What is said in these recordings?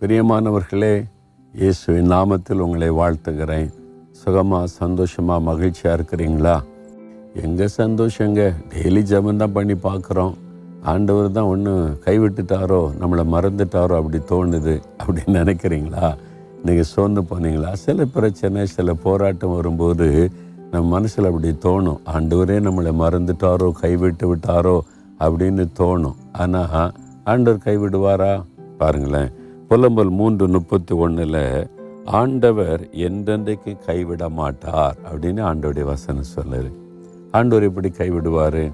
பிரியமானவர்களே இயேசுவின் நாமத்தில் உங்களை வாழ்த்துகிறேன். சுகமாக சந்தோஷமாக மகிழ்ச்சியாக இருக்கிறீங்களா? எங்கே சந்தோஷங்க டெய்லி ஜபந்தான் தான் பண்ணி பார்க்குறோம். ஆண்டவர் தான் ஒன்று கைவிட்டுட்டாரோ நம்மளை மறந்துட்டாரோ அப்படி தோணுது அப்படின்னு நினைக்கிறீங்களா? நீங்கள் சோர்ந்து போனீங்களா? சில பிரச்சனை சில போராட்டம் வரும்போது நம்ம மனசில் அப்படி தோணும். ஆண்டவரே நம்மளை மறந்துட்டாரோ கைவிட்டு விட்டாரோ அப்படின்னு தோணும். ஆனால் ஆண்டவர் கைவிடுவாரா? பாருங்களேன். புலம்பல் மூன்று முப்பத்தி ஒன்றில் ஆண்டவர் என்றென்றைக்கு கைவிட மாட்டார் அப்படின்னு ஆண்டோடைய வசனம் சொல்லுது. ஆண்டவர் எப்படி கைவிடுவார்?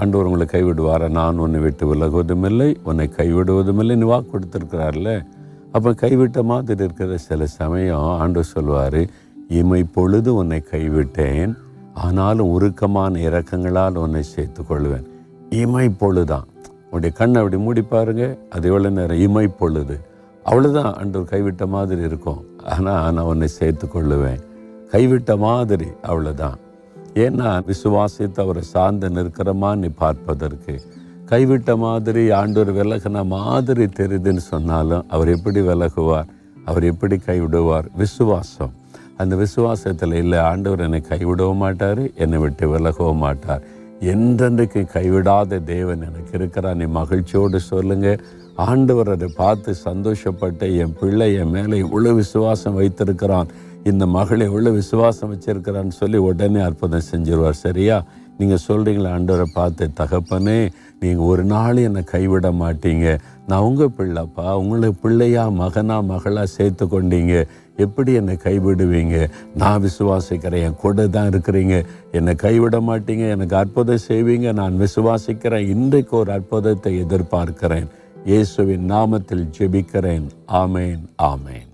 ஆண்டவர் உங்களை கைவிடுவார்? நான் உன்னை விட்டு விலகுவதும் இல்லை உன்னை கைவிடுவதும் நீ வாக்கு கொடுத்துருக்கிறார்ல. அப்போ கைவிட்ட மாதிரி இருக்கிற சில சமயம் ஆண்டவர் சொல்வார் இமை பொழுது உன்னை கைவிட்டேன் ஆனாலும் உருக்கமான இறக்கங்களால் உன்னை சேர்த்து கொள்வேன் இமை பொழுதான் உன்னுடைய கண்ணை அப்படி மூடி பாருங்க. அது எவ்வளோ நேரம் இமை பொழுது. அவ்வளோதான் அன்று கைவிட்ட மாதிரி இருக்கும். ஆனால் நான் உன்னை சேர்த்து கொள்ளுவேன். கைவிட்ட மாதிரி அவ்வளோதான் ஏன்னா விசுவாசித்து அவரை சார்ந்து நிற்கிறமான்னு பார்ப்பதற்கு. கைவிட்ட மாதிரி ஆண்டவர் விலகின மாதிரி தெரியுதுன்னு சொன்னாலும் அவர் எப்படி விலகுவார்? அவர் எப்படி கைவிடுவார்? விசுவாசம். அந்த விசுவாசத்தில் இல்லை ஆண்டவர் என்னை கைவிடவும் மாட்டார் என்னை விட்டு விலகவும் மாட்டார். என்றென்றைக்கு கைவிடாத தேவன் எனக்கு இருக்கிறார் நீ மகிழ்ச்சியோடு சொல்லுங்க. ஆண்டவர் அதை பார்த்து சந்தோஷப்பட்டு என் பிள்ளை என் மேலே இவ்வளோ விசுவாசம் வைத்திருக்கிறான். இந்த மகளை எவ்வளோ விசுவாசம் வச்சிருக்கிறான்னு சொல்லி உடனே அற்புதம் செஞ்சிருவார் சரியா? நீங்கள் சொல்கிறீங்களா ஆண்டவரை பார்த்து தகப்பனே நீங்கள் ஒரு நாள் என்னை கைவிட மாட்டீங்க. நான் உங்கள் பிள்ளைப்பா உங்களை பிள்ளையா மகனா மகளாக சேர்த்து கொண்டீங்க. எப்படி என்னை கைவிடுவீங்க? நான் விசுவாசிக்கிறேன் என் கூட தான் இருக்கிறீங்க. என்னை கைவிட மாட்டீங்க எனக்கு அற்புதம் செய்வீங்க. நான் விசுவாசிக்கிறேன் இன்றைக்கு ஒரு அற்புதத்தை எதிர்பார்க்கிறேன். இயேசுவின் நாமத்தில் ஜெபிக்கிறேன். ஆமேன் ஆமேன்.